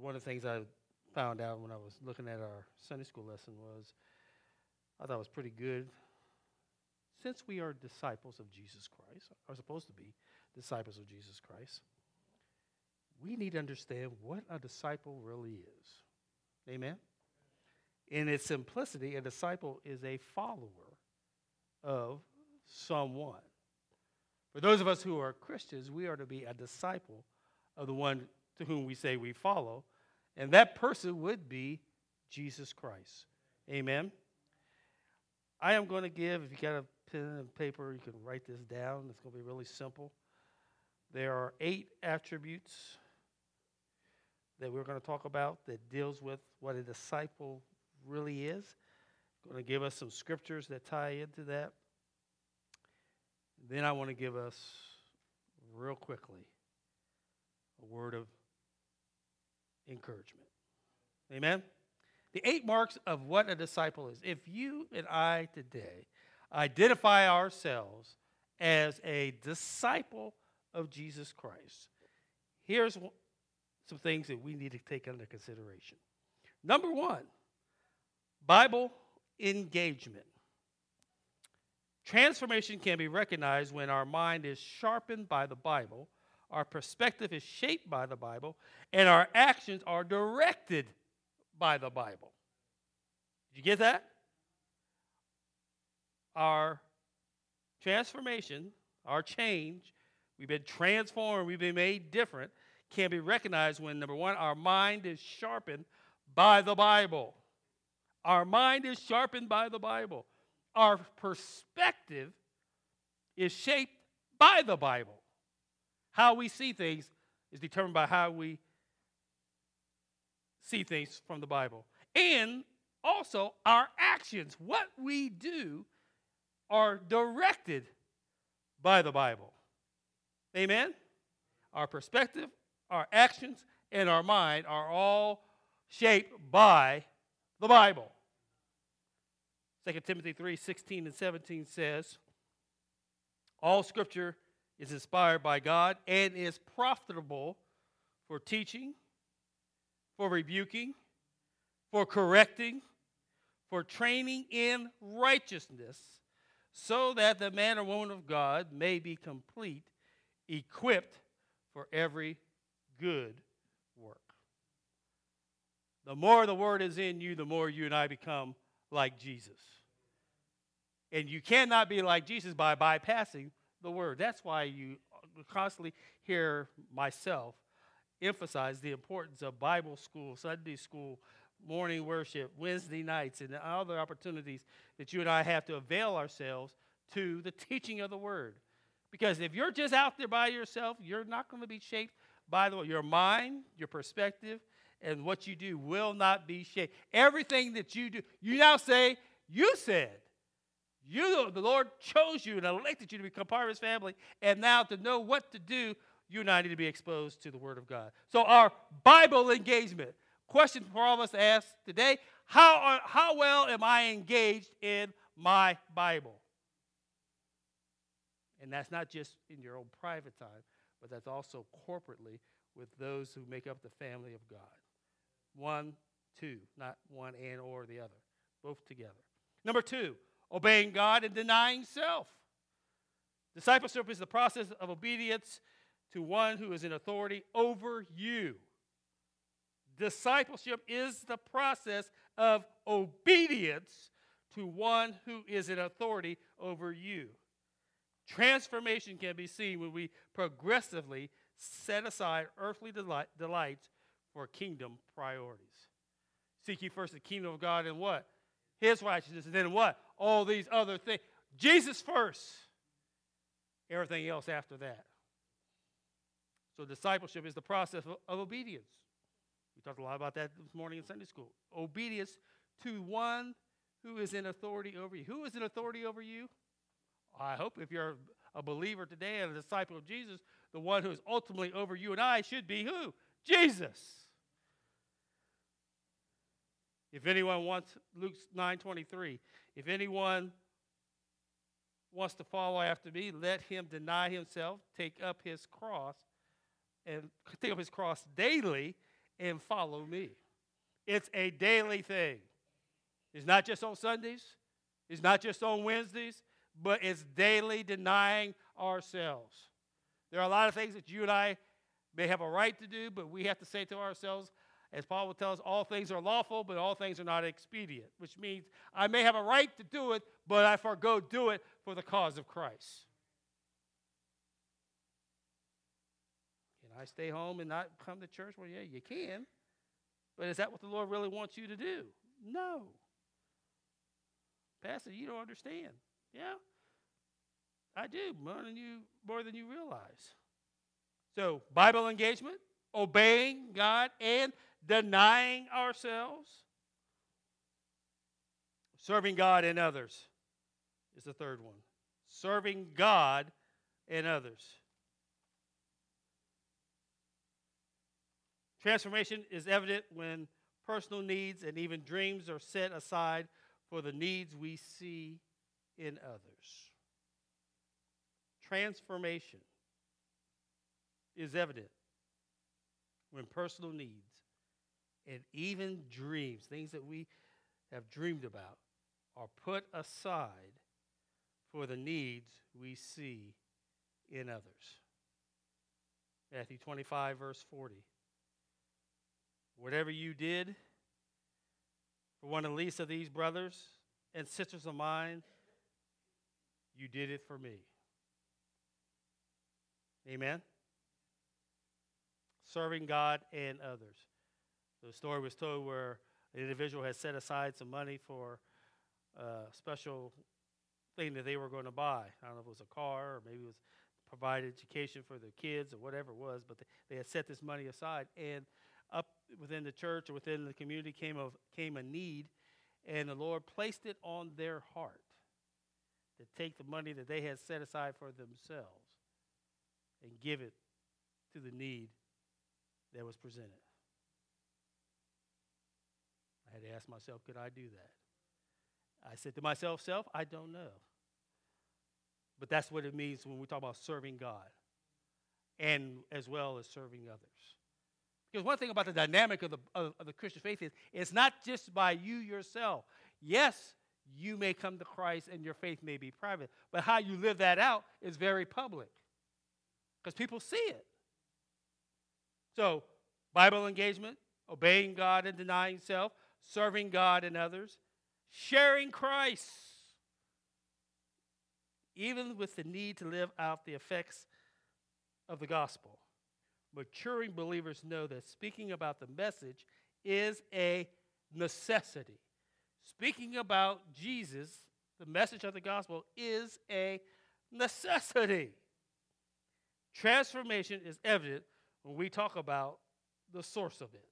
one of the things I found out when I was looking at our Sunday school lesson was I thought was pretty good. Since we are disciples of Jesus Christ, are supposed to be disciples of Jesus Christ, we need to understand what a disciple really is. Amen? In its simplicity, a disciple is a follower of someone. For those of us who are Christians, we are to be a disciple of the one to whom we say we follow, and that person would be Jesus Christ. Amen. I am going to give, if you got a pen and paper, you can write this down. It's going to be really simple. There are eight attributes that we're going to talk about that deals with what a disciple really is. I'm going to give us some scriptures that tie into that. Then I want to give us, real quickly, a word of encouragement. Amen? The eight marks of what a disciple is. If you and I today identify ourselves as a disciple of Jesus Christ, here's some things that we need to take under consideration. Number one, Bible engagement. Transformation can be recognized when our mind is sharpened by the Bible, our perspective is shaped by the Bible, and our actions are directed by the Bible. Did you get that? Our transformation, our change, we've been transformed, we've been made different, can be recognized when, number one, our mind is sharpened by the Bible. Our mind is sharpened by the Bible. Our perspective is shaped by the Bible. How we see things is determined by how we see things from the Bible. And also, our actions, what we do, are directed by the Bible. Amen? Our perspective, our actions, and our mind are all shaped by the Bible. 2 Timothy 3 16 and 17 says, All scripture is inspired by God and is profitable for teaching, for rebuking, for correcting, for training in righteousness, so that the man or woman of God may be complete, equipped for every good work. The more the word is in you, the more you and I become like Jesus. And you cannot be like Jesus by bypassing the word. That's why you constantly hear myself emphasize the importance of Bible school, Sunday school, morning worship, Wednesday nights, and other opportunities that you and I have to avail ourselves to the teaching of the word. Because if you're just out there by yourself, you're not going to be shaped by the way, your mind, your perspective, and what you do will not be shaped. Everything that you do, you now say, you said. You, the Lord chose you and elected you to become part of his family, and now to know what to do, you and I need to be exposed to the Word of God. So, our Bible engagement. Question for all of us to ask today how, are, how well am I engaged in my Bible? And that's not just in your own private time, but that's also corporately with those who make up the family of God. One, two, not one and or the other, both together. Number two, obeying God and denying self. Discipleship is the process of obedience to one who is in authority over you. Discipleship is the process of obedience to one who is in authority over you. Transformation can be seen when we progressively set aside earthly delight, delights for kingdom priorities. Seek ye first the kingdom of God and what? His righteousness. And then what? All these other things. Jesus first. Everything else after that. So discipleship is the process of, of obedience. We talked a lot about that this morning in Sunday school. Obedience to one who is in authority over you. Who is in authority over you? I hope if you're a believer today and a disciple of Jesus, the one who is ultimately over you and I should be who? Jesus. If anyone wants Luke 9:23, if anyone wants to follow after me, let him deny himself, take up his cross and take up his cross daily and follow me. It's a daily thing. It's not just on Sundays, it's not just on Wednesdays, but it's daily denying ourselves. There are a lot of things that you and I may have a right to do, but we have to say to ourselves, as Paul will tell us, all things are lawful, but all things are not expedient, which means I may have a right to do it, but I forego do it for the cause of Christ. Can I stay home and not come to church? Well, yeah, you can. But is that what the Lord really wants you to do? No. Pastor, you don't understand. Yeah? I do, more than you more than you realize. So, Bible engagement, obeying God and denying ourselves. Serving God and others is the third one. Serving God and others. Transformation is evident when personal needs and even dreams are set aside for the needs we see in others. Transformation is evident when personal needs and even dreams, things that we have dreamed about, are put aside for the needs we see in others. Matthew 25, verse 40. Whatever you did for one of the least of these brothers and sisters of mine, you did it for me. Amen? Serving God and others. The story was told where an individual had set aside some money for a special thing that they were going to buy. I don't know if it was a car or maybe it was provide education for their kids or whatever it was, but they, had set this money aside. And up within the church or within the community came came a need, and the Lord placed it on their heart to take the money that they had set aside for themselves and give it to the need that was presented. Had to ask myself, could I do that? I said to myself, self, I don't know. But that's what it means when we talk about serving God and as well as serving others. Because one thing about the dynamic of the, of, of the Christian faith is it's not just by you yourself. Yes, you may come to Christ and your faith may be private, but how you live that out is very public because people see it. So, Bible engagement, obeying God and denying self, serving God and others, sharing Christ, even with the need to live out the effects of the gospel maturing believers know that speaking about the message is a necessity. Speaking about Jesus, the message of the gospel, is a necessity. Transformation is evident when we talk about the source of it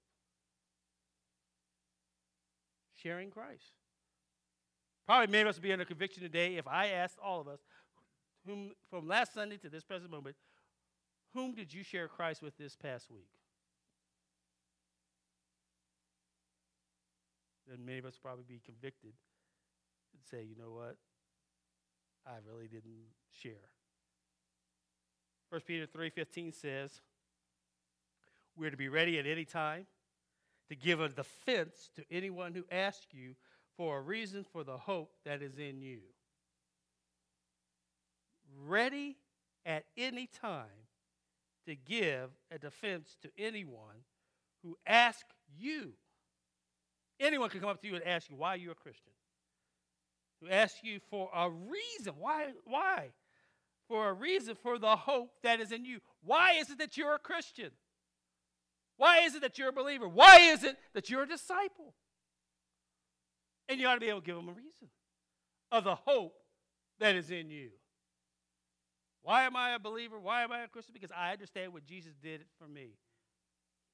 sharing Christ. Probably many of us would be under conviction today if I asked all of us, whom from last Sunday to this present moment, whom did you share Christ with this past week? Then many of us probably be convicted and say, you know what? I really didn't share. 1 Peter 3:15 says, we're to be ready at any time to give a defense to anyone who asks you for a reason for the hope that is in you. Ready at any time to give a defense to anyone who asks you. Anyone can come up to you and ask you why you're a Christian. Who asks you for a reason. Why? Why? For a reason for the hope that is in you. Why is it that you're a Christian? Why is it that you're a believer? Why is it that you're a disciple? And you ought to be able to give them a reason of the hope that is in you. Why am I a believer? Why am I a Christian? Because I understand what Jesus did for me.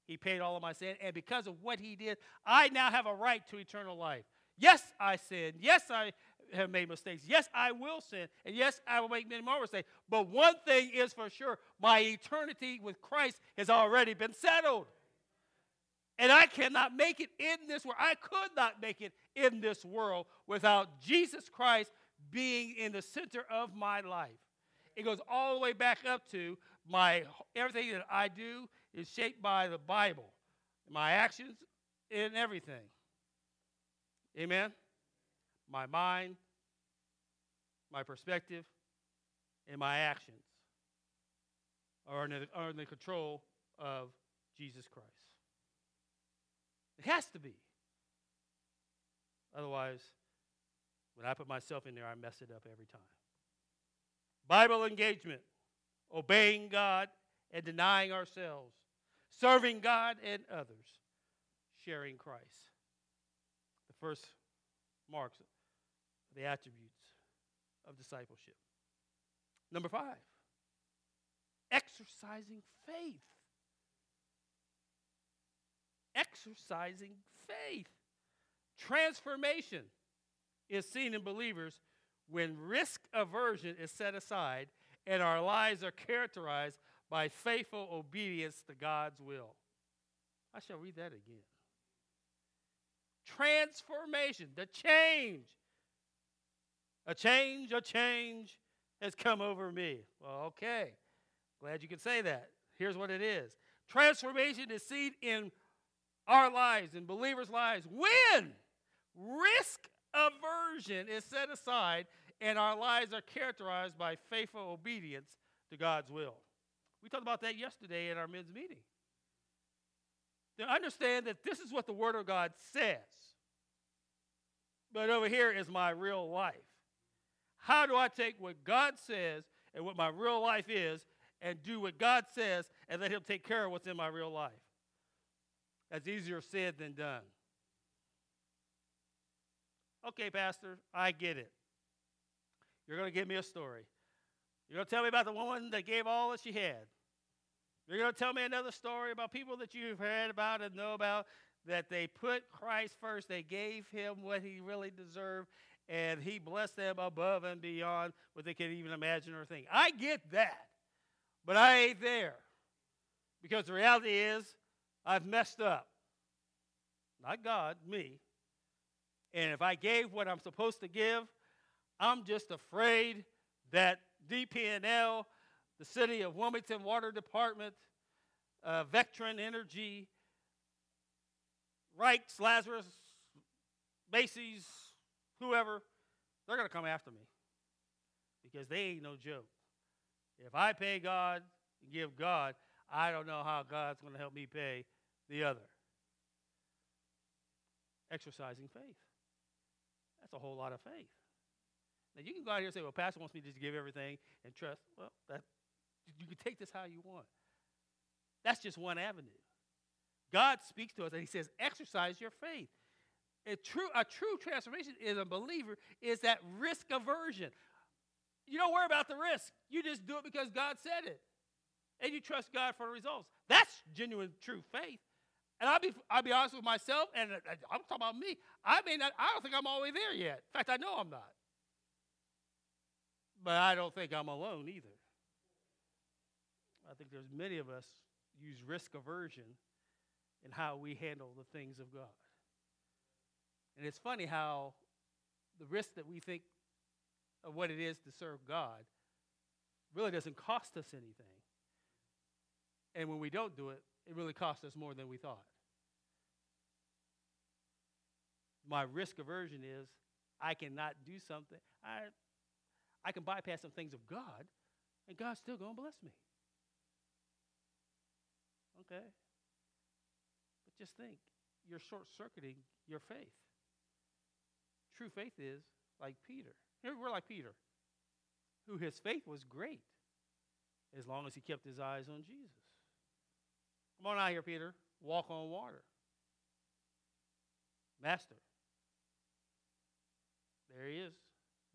He paid all of my sin, and because of what he did, I now have a right to eternal life. Yes, I sinned. Yes, I have made mistakes. Yes, I will sin. And yes, I will make many more mistakes. But one thing is for sure my eternity with Christ has already been settled. And I cannot make it in this world. I could not make it in this world without Jesus Christ being in the center of my life. It goes all the way back up to my everything that I do is shaped by the Bible. my actions, and everything. Amen? My mind, my perspective, and my actions are under, the, under the control of Jesus Christ. It has to be. Otherwise, when I put myself in there, I mess it up every time. Bible engagement, obeying God and denying ourselves, serving God and others, sharing Christ. The first marks, the attributes of discipleship. Number five, exercising faith. Exercising faith. Transformation is seen in believers when risk aversion is set aside and our lives are characterized by faithful obedience to God's will. I shall read that again. Transformation, the change. A change, a change has come over me. Well, okay. Glad you could say that. Here's what it is transformation is seen in our lives, in believers' lives, when risk aversion is set aside and our lives are characterized by faithful obedience to God's will. We talked about that yesterday in our men's meeting. To understand that this is what the Word of God says, but over here is my real life. How do I take what God says and what my real life is and do what God says and let Him take care of what's in my real life? That's easier said than done. Okay, Pastor, I get it. You're going to give me a story. You're going to tell me about the woman that gave all that she had. You're going to tell me another story about people that you've heard about and know about that they put Christ first. They gave him what he really deserved, and he blessed them above and beyond what they could even imagine or think. I get that, but I ain't there. Because the reality is, I've messed up. Not God, me. And if I gave what I'm supposed to give, I'm just afraid that DP&L, the City of Wilmington Water Department, uh, Vectren Energy, Rike's, Lazarus, Macy's, whoever, they're going to come after me because they ain't no joke. If I pay God and give God, I don't know how God's going to help me pay the other. Exercising faith. That's a whole lot of faith. Now you can go out here and say, "Well, Pastor wants me to just give everything and trust." Well, that you can take this how you want. That's just one avenue. God speaks to us and He says, "Exercise your faith." A true, a true transformation is a believer is that risk aversion. You don't worry about the risk. You just do it because God said it, and you trust God for the results. That's genuine, true faith. And I'll be, I'll be honest with myself, and uh, I'm talking about me. I mean, I don't think I'm all the way there yet. In fact, I know I'm not. But I don't think I'm alone either. I think there's many of us use risk aversion in how we handle the things of God. And it's funny how the risk that we think of what it is to serve God really doesn't cost us anything. And when we don't do it, it really costs us more than we thought. My risk aversion is I cannot do something. I, I can bypass some things of God, and God's still going to bless me. Okay? But just think you're short circuiting your faith. True faith is like Peter. We're like Peter, who his faith was great as long as he kept his eyes on Jesus. Come on out here, Peter. Walk on water. Master. There he is.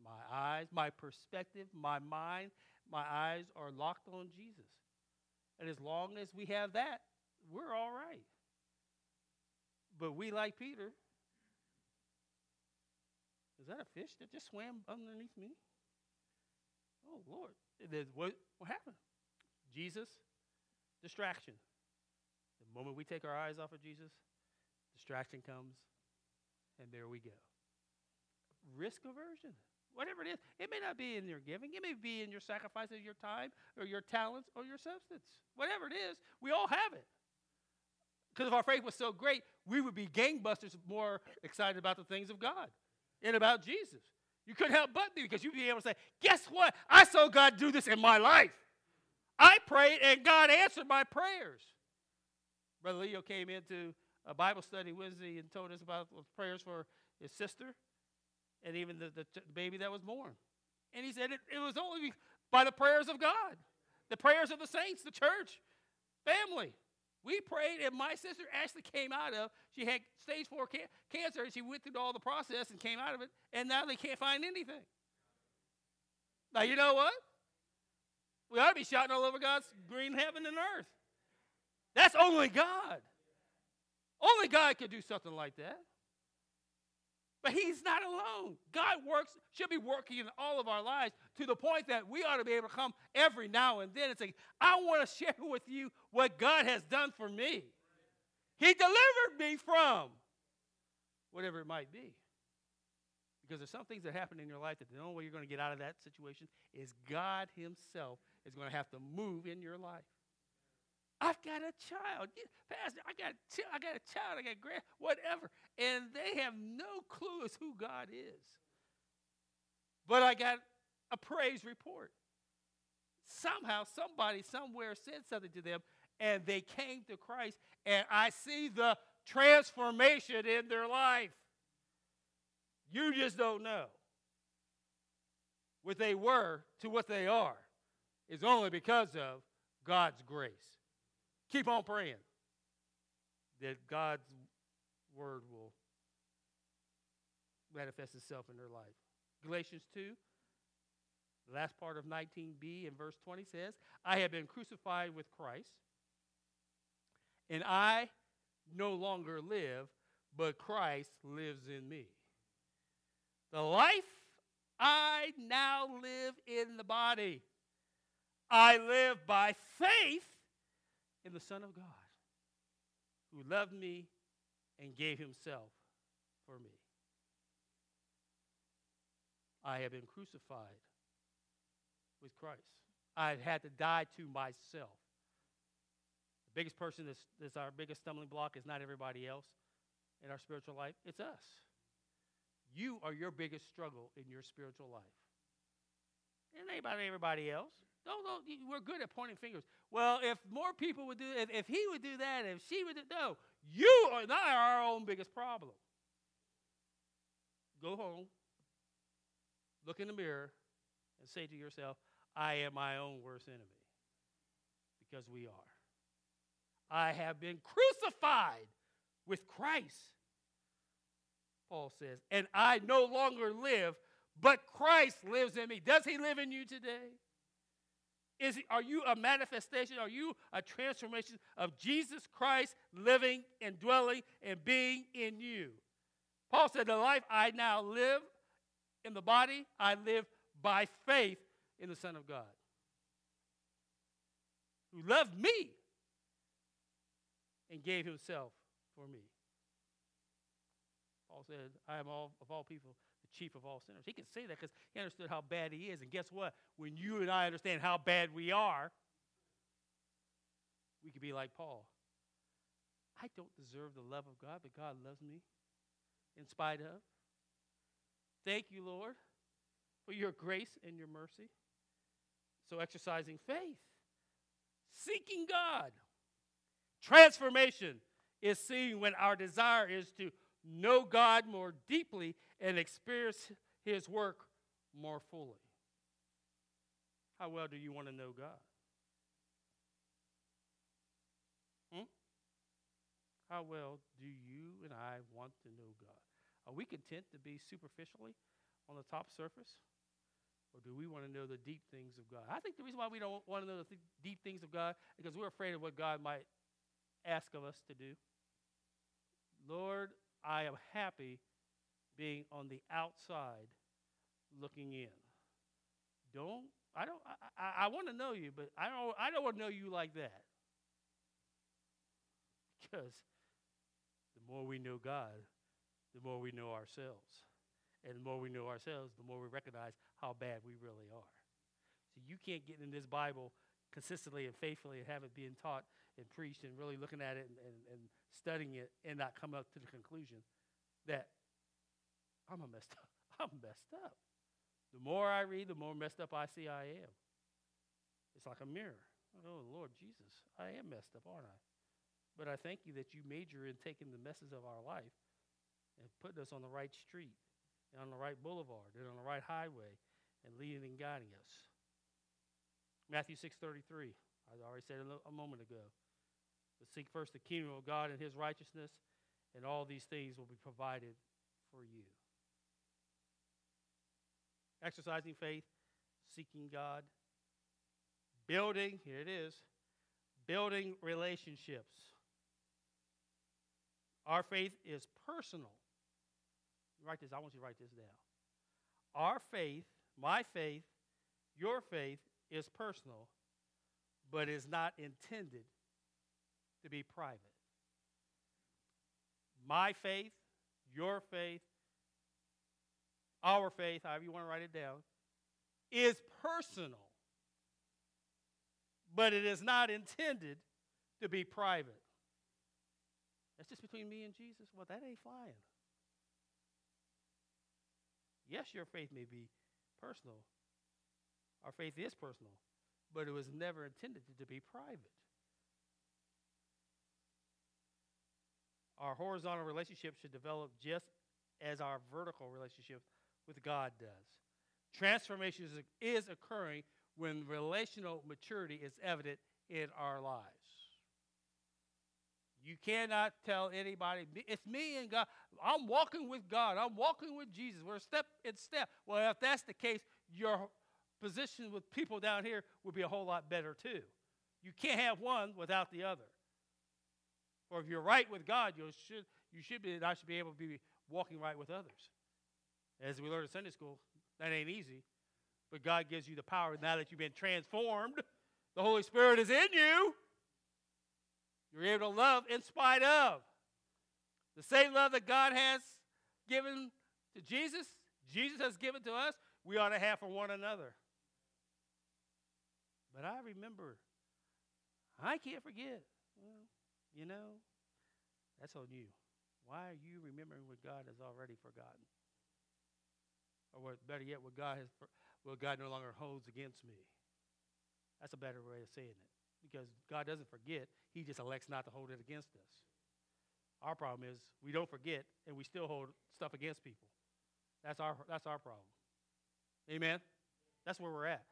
My eyes, my perspective, my mind, my eyes are locked on Jesus. And as long as we have that, we're all right. But we, like Peter, is that a fish that just swam underneath me? Oh, Lord. What, what happened? Jesus, distraction. The moment we take our eyes off of Jesus, distraction comes, and there we go. Risk aversion, whatever it is. It may not be in your giving, it may be in your sacrifice of your time or your talents or your substance. Whatever it is, we all have it. Because if our faith was so great, we would be gangbusters more excited about the things of God and about Jesus. You couldn't help but be because you'd be able to say, Guess what? I saw God do this in my life. I prayed and God answered my prayers. Brother Leo came into a Bible study Wednesday and told us about prayers for his sister and even the, the, baby that was born. And he said it, it was only by the prayers of God, the prayers of the saints, the church, family. We prayed, and my sister actually came out of, she had stage four ca- cancer, and she went through all the process and came out of it, and now they can't find anything. Now, you know what? We ought to be shouting all over God's green heaven and earth. That's only God. Only God could do something like that. But He's not alone. God works, should be working in all of our lives to the point that we ought to be able to come every now and then and say, I want to share with you what God has done for me. He delivered me from whatever it might be. Because there's some things that happen in your life that the only way you're going to get out of that situation is God Himself is going to have to move in your life. I've got a child. Pastor, I got, I got a child, I got grand, whatever. And they have no clue as who God is. But I got a praise report. Somehow, somebody somewhere said something to them, and they came to Christ, and I see the transformation in their life. You just don't know. What they were to what they are is only because of God's grace. Keep on praying that God's word will manifest itself in their life. Galatians 2, the last part of 19b and verse 20 says, I have been crucified with Christ, and I no longer live, but Christ lives in me. The life I now live in the body, I live by faith in the Son of God, who loved me and gave himself for me. I have been crucified with Christ. I've had to die to myself. The biggest person that's, that's our biggest stumbling block is not everybody else in our spiritual life, it's us. You are your biggest struggle in your spiritual life. It ain't about everybody else. No, no, we're good at pointing fingers. Well, if more people would do, if, if he would do that, if she would do, no, you are not our own biggest problem. Go home, look in the mirror, and say to yourself, I am my own worst enemy. Because we are. I have been crucified with Christ. Paul says, and I no longer live, but Christ lives in me. Does he live in you today? Is are you a manifestation? Are you a transformation of Jesus Christ living and dwelling and being in you? Paul said, The life I now live in the body, I live by faith in the Son of God, who loved me and gave himself for me. Paul said, I am all of all people chief of all sinners. He can say that because he understood how bad he is. And guess what? When you and I understand how bad we are, we could be like Paul. I don't deserve the love of God, but God loves me in spite of. Thank you, Lord, for your grace and your mercy. So, exercising faith, seeking God. Transformation is seen when our desire is to know God more deeply, and experience His work more fully. How well do you want to know God? Hmm? How well do you and I want to know God? Are we content to be superficially on the top surface? Or do we want to know the deep things of God? I think the reason why we don't want to know the th- deep things of God is because we're afraid of what God might ask of us to do. Lord, I am happy being on the outside looking in. Don't I don't I, I want to know you, but I don't I don't want to know you like that. Because the more we know God, the more we know ourselves. And the more we know ourselves, the more we recognize how bad we really are. So you can't get in this Bible consistently and faithfully and have it being taught and preached and really looking at it and, and, and studying it and not come up to the conclusion that I'm a messed up. I'm messed up. The more I read, the more messed up I see I am. It's like a mirror. Oh, Lord Jesus, I am messed up, aren't I? But I thank you that you major in taking the messes of our life and putting us on the right street and on the right boulevard and on the right highway and leading and guiding us. Matthew 6:33. I already said a moment ago. But seek first the kingdom of God and his righteousness, and all these things will be provided for you. Exercising faith, seeking God, building, here it is, building relationships. Our faith is personal. Write this, I want you to write this down. Our faith, my faith, your faith is personal, but is not intended to be private. My faith, your faith, our faith, however you want to write it down, is personal, but it is not intended to be private. That's just between me and Jesus. Well, that ain't flying. Yes, your faith may be personal. Our faith is personal, but it was never intended to be private. Our horizontal relationship should develop just as our vertical relationship with God does. Transformation is, occurring when relational maturity is evident in our lives. You cannot tell anybody, it's me and God. I'm walking with God. I'm walking with Jesus. We're step in step. Well, if that's the case, your position with people down here would be a whole lot better too. You can't have one without the other. Or if you're right with God, you should you should be I should be able to be walking right with others. As we learned in Sunday school, that ain't easy. But God gives you the power now that you've been transformed. The Holy Spirit is in you. You're able to love in spite of. The same love that God has given to Jesus, Jesus has given to us, we ought to have for one another. But I remember, I can't forget. You know, that's on you. Why are you remembering what God has already forgotten? Or what, better yet, what God has, what God no longer holds against me. That's a better way of saying it because God doesn't forget, He just elects not to hold it against us. Our problem is we don't forget and we still hold stuff against people. That's our, that's our problem. Amen? That's where we're at.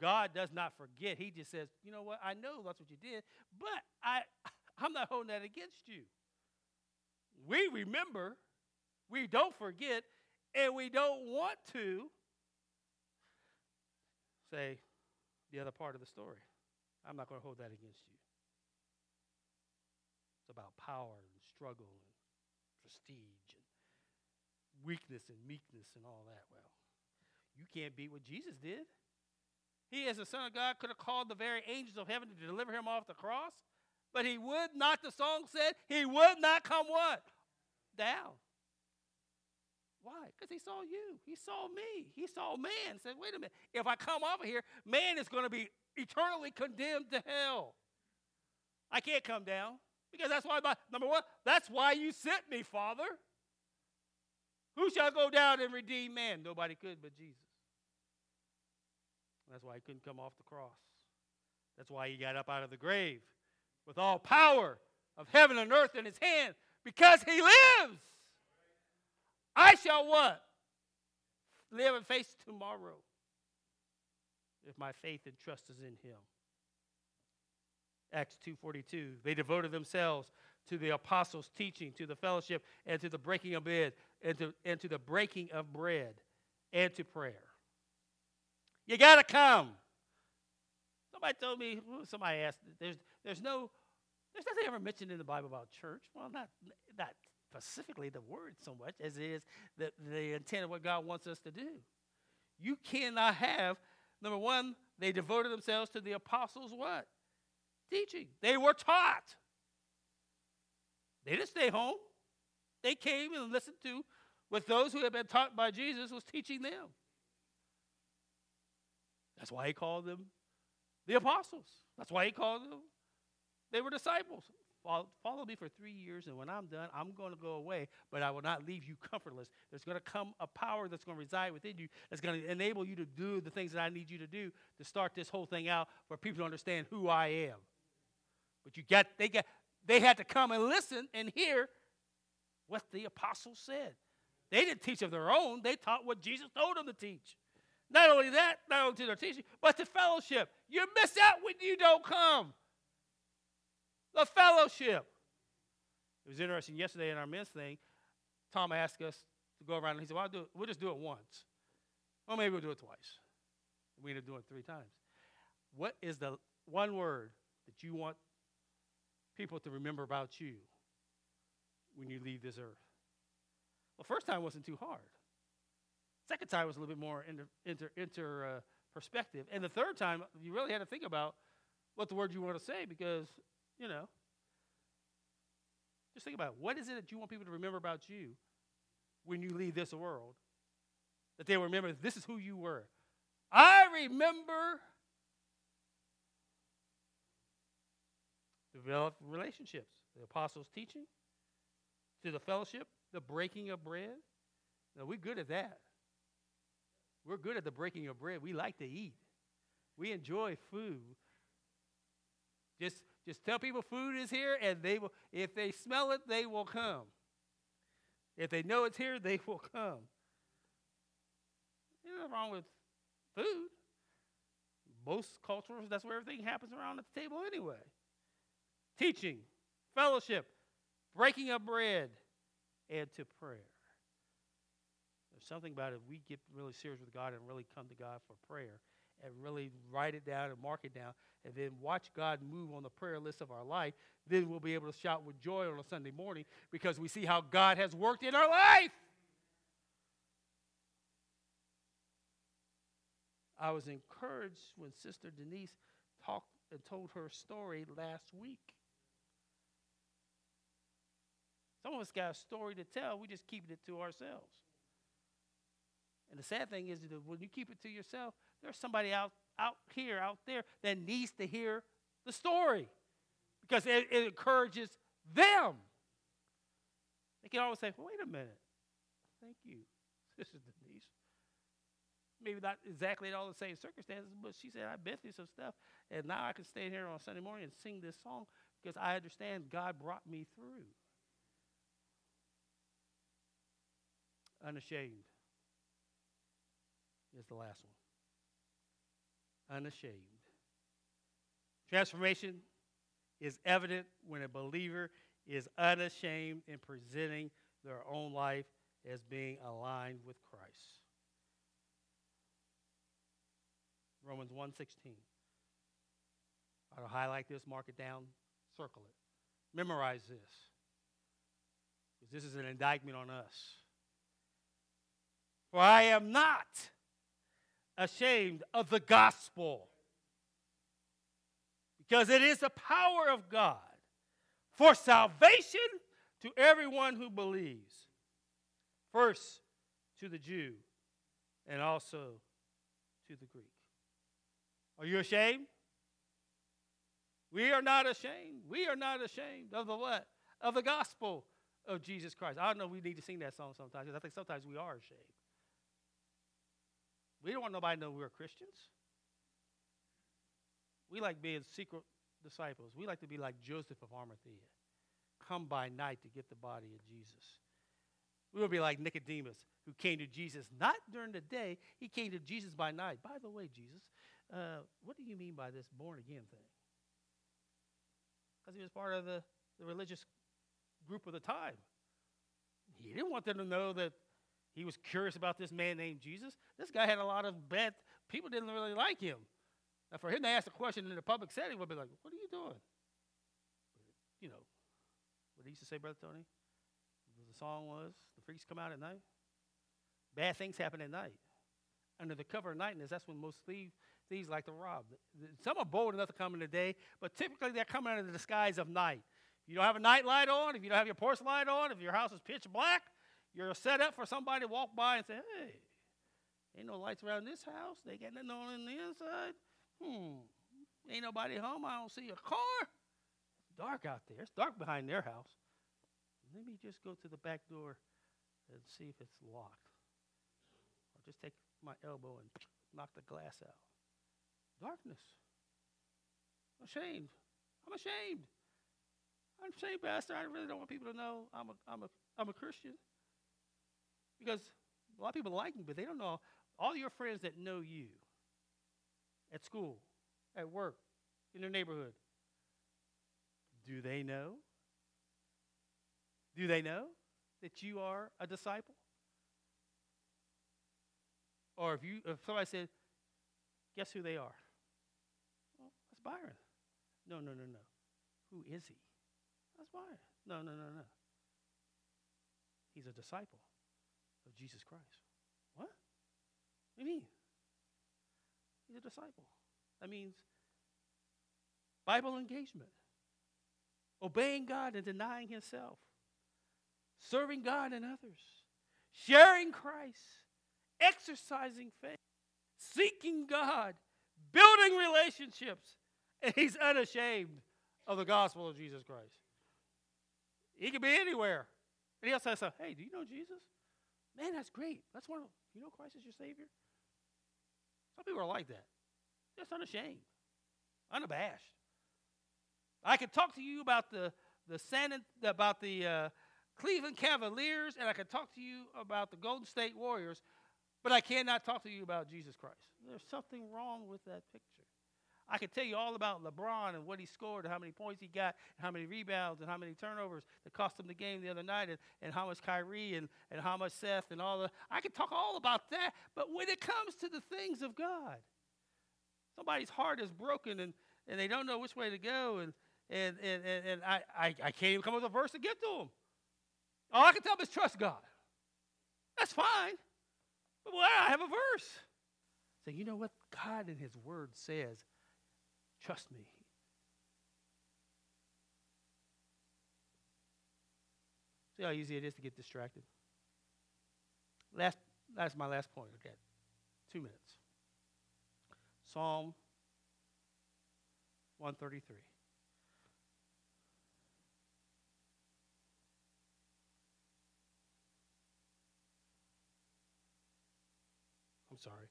God does not forget. He just says, you know what? I know that's what you did, but I, I'm not holding that against you. We remember, we don't forget, and we don't want to say the other part of the story. I'm not going to hold that against you. It's about power and struggle and prestige and weakness and meekness and all that. Well, you can't beat what Jesus did. He, as the Son of God, could have called the very angels of heaven to deliver him off the cross, but he would not, the song said, he would not come what? Down. Why? Because he saw you. He saw me. He saw man. Said, wait a minute. If I come over here, man is going to be eternally condemned to hell. I can't come down because that's why, my, number one, that's why you sent me, Father. Who shall go down and redeem man? Nobody could but Jesus. That's why he couldn't come off the cross. That's why he got up out of the grave with all power of heaven and earth in his hand because he lives. I shall what? Live and face tomorrow if my faith and trust is in him. Acts 2:42 They devoted themselves to the apostles' teaching, to the fellowship, and to the breaking of bread, and to, and to the breaking of bread, and to prayer. You got to come. Somebody told me, somebody asked, there's, there's no, there's nothing ever mentioned in the Bible about church. Well, not, not specifically the word so much as it is the, the intent of what God wants us to do. You cannot have Number one, they devoted themselves to the apostles' what? Teaching. They were taught. They didn't stay home. They came and listened to what those who had been taught by Jesus was teaching them. That's why he called them the apostles. That's why he called them They were disciples. Follow, follow me for three years, and when I'm done, I'm going to go away, but I will not leave you comfortless. There's going to come a power that's going to reside within you that's going to enable you to do the things that I need you to do to start this whole thing out for people to understand who I am. But you got they got they had to come and listen and hear what the apostles said. They didn't teach of their own, they taught what Jesus told them to teach. Not only that, not only to their teaching, but to fellowship. You miss out when you don't come. The fellowship. It was interesting yesterday in our men's thing. Tom asked us to go around and he said, well, we'll just do it once. Well, maybe we'll do it twice. We end up doing it three times. What is the one word that you want people to remember about you when you leave this earth? Well, first time wasn't too hard. Second time was a little bit more inter, inter, inter uh, perspective. And the third time, you really had to think about what the word you want to say because, you know, just think about it. what is it that you want people to remember about you when you leave this world? That they remember this is who you were. I remember develop relationships. The apostles' teaching, to the fellowship, the breaking of bread. Now, we're good at that. We're good at the breaking of bread. We like to eat. We enjoy food. Just, just tell people food is here, and they will. If they smell it, they will come. If they know it's here, they will come. There's nothing wrong with food. Most cultures, that's where everything happens around at the table anyway. Teaching, fellowship, breaking of bread, and to prayer. There's something about it. We get really serious with God and really come to God for prayer and really write it down and mark it down and then watch God move on the prayer list of our life. Then we'll be able to shout with joy on a Sunday morning because we see how God has worked in our life. I was encouraged when Sister Denise talked and told her story last week. Some of us got a story to tell, we just keep it to ourselves. And the sad thing is that when you keep it to yourself, there's somebody out, out here, out there, that needs to hear the story because it, it encourages them. They can always say, well, wait a minute. Thank you, Sister Denise. Maybe not exactly in all the same circumstances, but she said, I've been through some stuff, and now I can stand here on Sunday morning and sing this song because I understand God brought me through. Unashamed is the last one. Unashamed. Transformation is evident when a believer is unashamed in presenting their own life as being aligned with Christ. Romans 1:16. I'll highlight this, mark it down, circle it. Memorize this. Because this is an indictment on us. For I am not ashamed of the gospel, because it is the power of God for salvation to everyone who believes. First to the Jew, and also to the Greek. Are you ashamed? We are not ashamed. We are not ashamed of the what? Of the gospel of Jesus Christ. I don't know we need to sing that song sometimes. I think sometimes we are ashamed. We don't want nobody to know we're Christians. We like being secret disciples. We like to be like Joseph of Arimathea, come by night to get the body of Jesus. We will be like Nicodemus, who came to Jesus not during the day, he came to Jesus by night. By the way, Jesus, uh, what do you mean by this born again thing? Because he was part of the, the religious group of the time. He didn't want them to know that he was curious about this man named Jesus. This guy had a lot of bad people didn't really like him. Now, for him to ask a question in a public setting would be like, "What are you doing?" You know, what he used to say, Brother Tony. The song was, "The freaks come out at night." Bad things happen at night. Under the cover of nightness, that's when most thieves, thieves like to rob. Some are bold enough to come in the day, but typically they're coming under the disguise of night. If you don't have a night light on, if you don't have your porch light on, if your house is pitch black, you're set up for somebody to walk by and say, hey, ain't no lights around this house. They got nothing on in the inside. Hmm. Ain't nobody home. I don't see a car. It's dark out there. It's dark behind their house. Let me just go to the back door and see if it's locked. I'll just take my elbow and knock the glass out. Darkness. I'm ashamed. I'm ashamed. I'm ashamed, Pastor. I really don't want people to know I'm a, I'm a, I'm a Christian. Because a lot of people like me, but they don't know all your friends that know you at school, at work, in their neighborhood. Do they know? Do they know that you are a disciple? Or if you if somebody said, guess who they are? Well, that's Byron. No, no, no, no. Who is he? That's Byron. No, no, no, no. He's a disciple of Jesus Christ. What? What do you mean? He's a disciple. That means Bible engagement, obeying God and denying himself, serving God and others, sharing Christ, exercising faith, seeking God, building relationships, and he's unashamed of the gospel of Jesus Christ. He could be anywhere. And he'll say, Hey, do you know Jesus? Man, that's great. That's one. Of them. You know Christ is your Savior? Some people are like that. Just unashamed, unabashed. I could talk to you about the the San, about the uh, Cleveland Cavaliers, and I could talk to you about the Golden State Warriors, but I cannot talk to you about Jesus Christ. There's something wrong with that picture. I could tell you all about LeBron and what he scored and how many points he got, and how many rebounds and how many turnovers that cost him the game the other night, and, and how much Kyrie and, and how much Seth and all the. I could talk all about that, but when it comes to the things of God, somebody's heart is broken and, and they don't know which way to go, and, and, and, and, I, I, I can't even come up with a verse to give to them. All I can tell them is trust God. That's fine. But well, I have a verse. Say, you know what God in His Word says Trust me. See how easy it is to get distracted? Last, that's my last point. Okay, two minutes. Psalm 133. I'm sorry.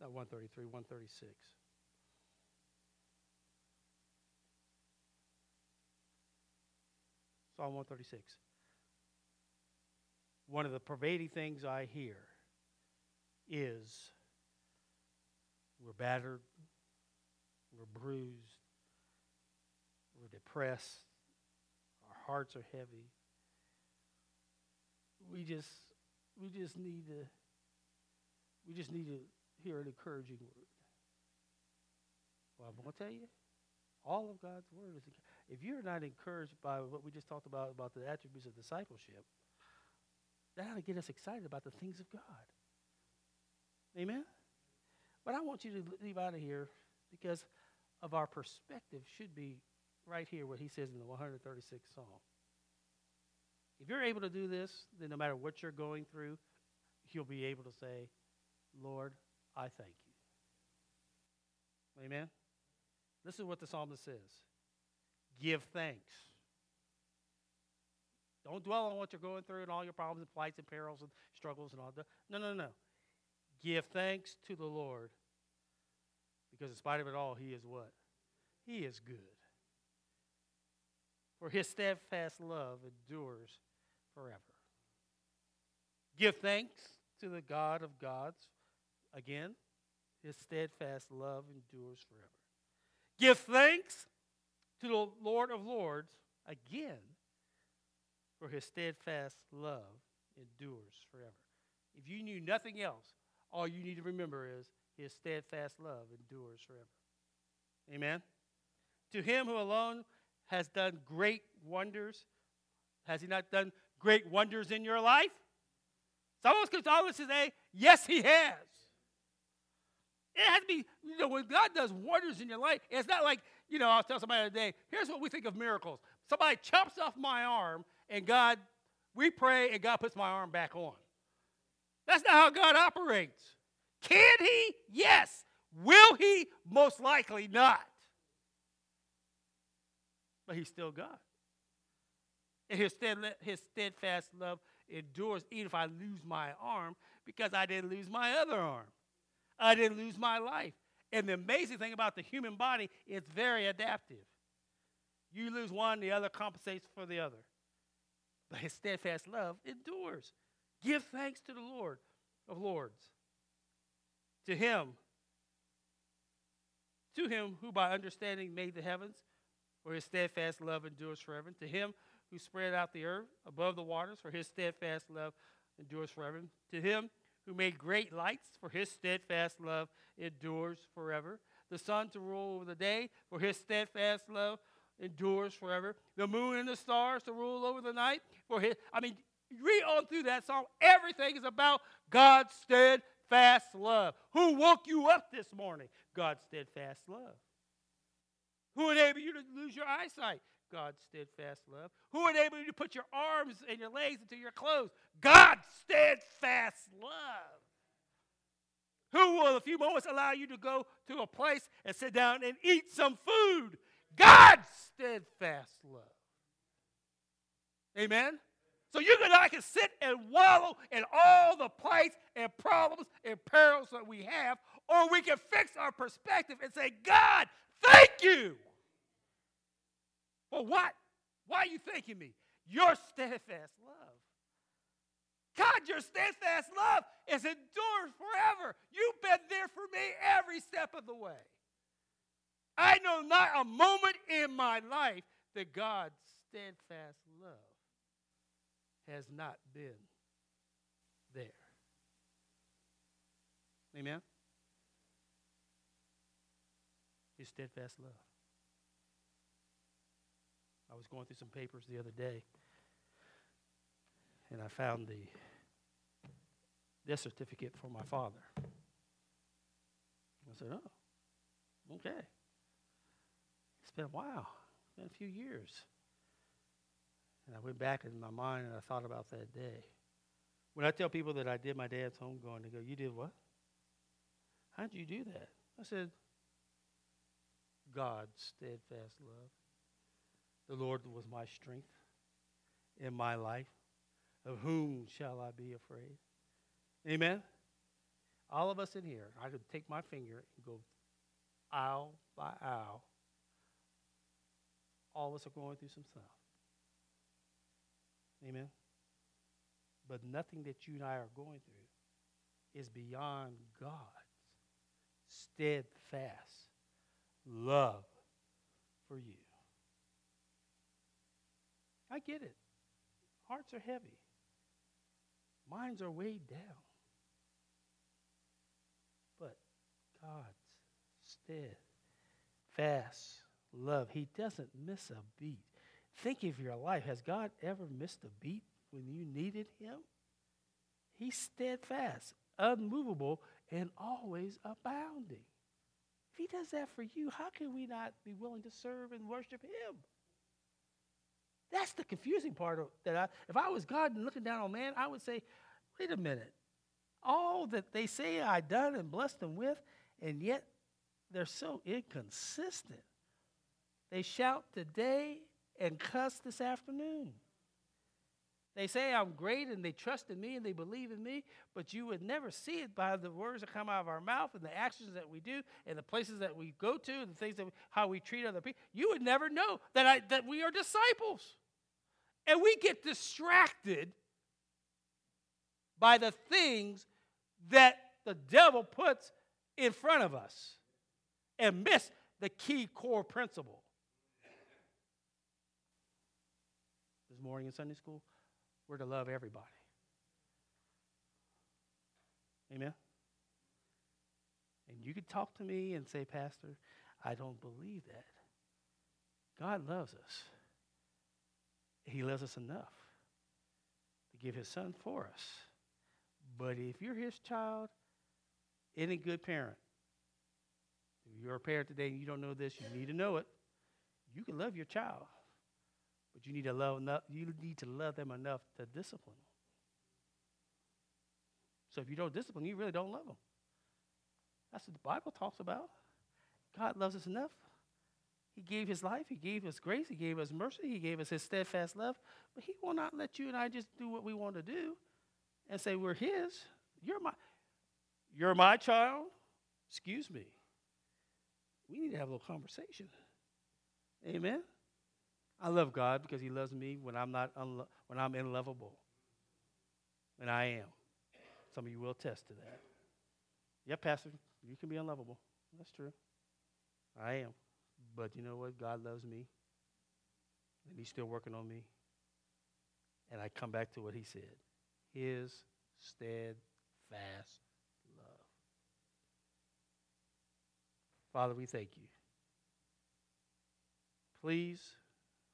Not 133, 136. Psalm 136. One of the pervading things I hear is we're battered, we're bruised, we're depressed, our hearts are heavy. We just we just need to we just need to hear an encouraging word. Well, I'm going to tell you, all of God's word is if you're not encouraged by what we just talked about, about the attributes of discipleship, that ought to get us excited about the things of God. Amen? But I want you to leave out of here because of our perspective should be right here what he says in the 136th Psalm. If you're able to do this, then no matter what you're going through, you'll be able to say, Lord, I thank you. Amen? This is what the psalmist says give thanks. Don't dwell on what you're going through and all your problems and plights and perils and struggles and all that. No, no, no. Give thanks to the Lord because in spite of it all, He is what? He is good. For His steadfast love endures forever. Give thanks to the God of gods. Again, His steadfast love endures forever. Give thanks to the Lord of Lords again, for his steadfast love endures forever. If you knew nothing else, all you need to remember is his steadfast love endures forever. Amen. To him who alone has done great wonders, has he not done great wonders in your life? Someone could always say, Yes, he has. It has to be, you know, when God does wonders in your life, it's not like you know, I was telling somebody today, here's what we think of miracles. Somebody chops off my arm, and God, we pray, and God puts my arm back on. That's not how God operates. Can He? Yes. Will He? Most likely not. but he's still God. And his, his steadfast love endures even if I lose my arm because I didn't lose my other arm. I didn't lose my life. And the amazing thing about the human body, it's very adaptive. You lose one, the other compensates for the other. But his steadfast love endures. Give thanks to the Lord of Lords. To him, to him who by understanding made the heavens, for his steadfast love endures forever. To him who spread out the earth above the waters, for his steadfast love endures forever. To him who made great lights, for his steadfast love endures forever. The sun to rule over the day, for his steadfast love endures forever. The moon and the stars to rule over the night, for his, I mean, read on through that song. Everything is about God's steadfast love. Who woke you up this morning? God's steadfast love. Who enabled you to lose your eyesight? God's steadfast love. Who enabled you to put your arms and your legs into your clothes? God's steadfast love. Who will, a few moments, allow you to go to a place and sit down and eat some food? God's steadfast love. Amen? So you and I can sit and wallow in all the plights and problems and perils that we have, or we can fix our perspective and say, God, thank you. For what? Why are you thanking me? Your steadfast love. God, your steadfast love is endured forever. You've been there for me every step of the way. I know not a moment in my life that God's steadfast love has not been there. Amen? His steadfast love. I was going through some papers the other day, and I found the death certificate for my father. I said, "Oh, okay." It's been a while. It's been a few years. And I went back in my mind and I thought about that day. When I tell people that I did my dad's homegoing, they go, You did what? How'd you do that? I said, God's steadfast love. The Lord was my strength in my life. Of whom shall I be afraid? Amen? All of us in here, I could take my finger and go aisle by aisle. All of us are going through some stuff. Amen? But nothing that you and I are going through is beyond God's steadfast love for you. I get it. Hearts are heavy, minds are weighed down. But God's steadfast love, He doesn't miss a beat. Think of your life. Has God ever missed a beat when you needed Him? He's steadfast, unmovable, and always abounding. If He does that for you, how can we not be willing to serve and worship Him? That's the confusing part of that. I, if I was God and looking down on man, I would say, wait a minute. All that they say I done and blessed them with, and yet they're so inconsistent. They shout today and cuss this afternoon. They say I'm great and they trust in me and they believe in me, but you would never see it by the words that come out of our mouth and the actions that we do and the places that we go to and the things that we, how we treat other people. You would never know that I, that we are disciples. And we get distracted by the things that the devil puts in front of us and miss the key core principle. This morning in Sunday school, we're to love everybody. Amen? And you could talk to me and say, Pastor, I don't believe that. God loves us. He loves us enough to give his son for us. But if you're his child, any good parent, if you're a parent today and you don't know this, you need to know it. You can love your child. But you need to love enough, you need to love them enough to discipline them. So if you don't discipline, you really don't love them. That's what the Bible talks about. God loves us enough. He gave his life, he gave us grace, he gave us mercy, he gave us his steadfast love, but he will not let you and I just do what we want to do and say we're his. You're my you're my child. Excuse me. We need to have a little conversation. Amen. I love God because He loves me when I'm not unlo- when I'm unlovable. And I am. Some of you will attest to that. Yeah, Pastor, you can be unlovable. That's true. I am. But you know what? God loves me. And He's still working on me. And I come back to what He said His steadfast love. Father, we thank you. Please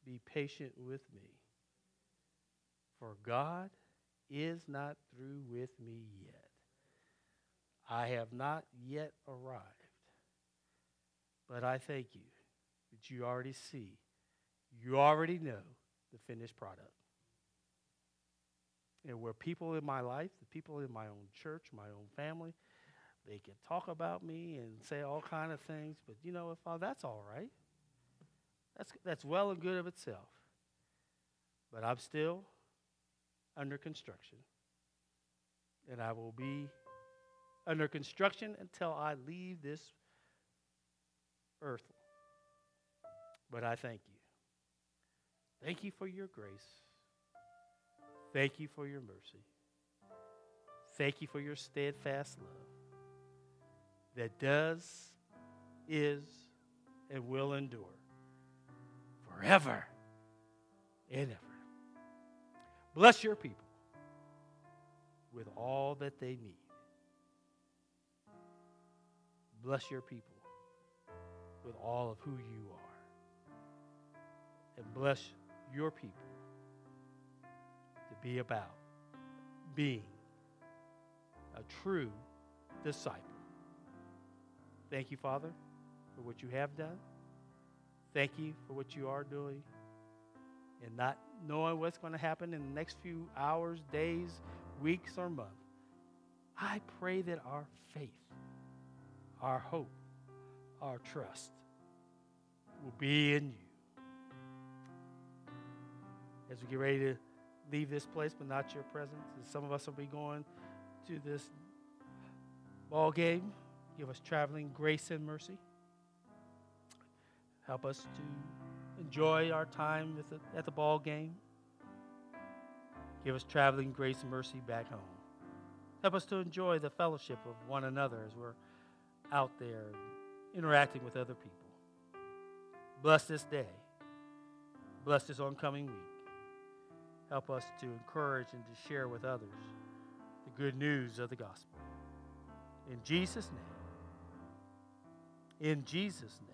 be patient with me. For God is not through with me yet. I have not yet arrived. But I thank you that you already see, you already know the finished product. And where people in my life, the people in my own church, my own family, they can talk about me and say all kind of things, but you know what, that's all right. That's, that's well and good of itself. But I'm still under construction. And I will be under construction until I leave this earth. But I thank you. Thank you for your grace. Thank you for your mercy. Thank you for your steadfast love that does, is, and will endure forever and ever. Bless your people with all that they need. Bless your people with all of who you are. And bless your people to be about being a true disciple. Thank you, Father, for what you have done. Thank you for what you are doing. And not knowing what's going to happen in the next few hours, days, weeks, or months. I pray that our faith our hope, our trust will be in you. As we get ready to leave this place, but not your presence, and some of us will be going to this ball game. Give us traveling grace and mercy. Help us to enjoy our time the, at the ball game. Give us traveling grace and mercy back home. Help us to enjoy the fellowship of one another as we're out there interacting with other people. Bless this day. Bless this oncoming week. Help us to encourage and to share with others the good news of the gospel. In Jesus' name. In Jesus' name.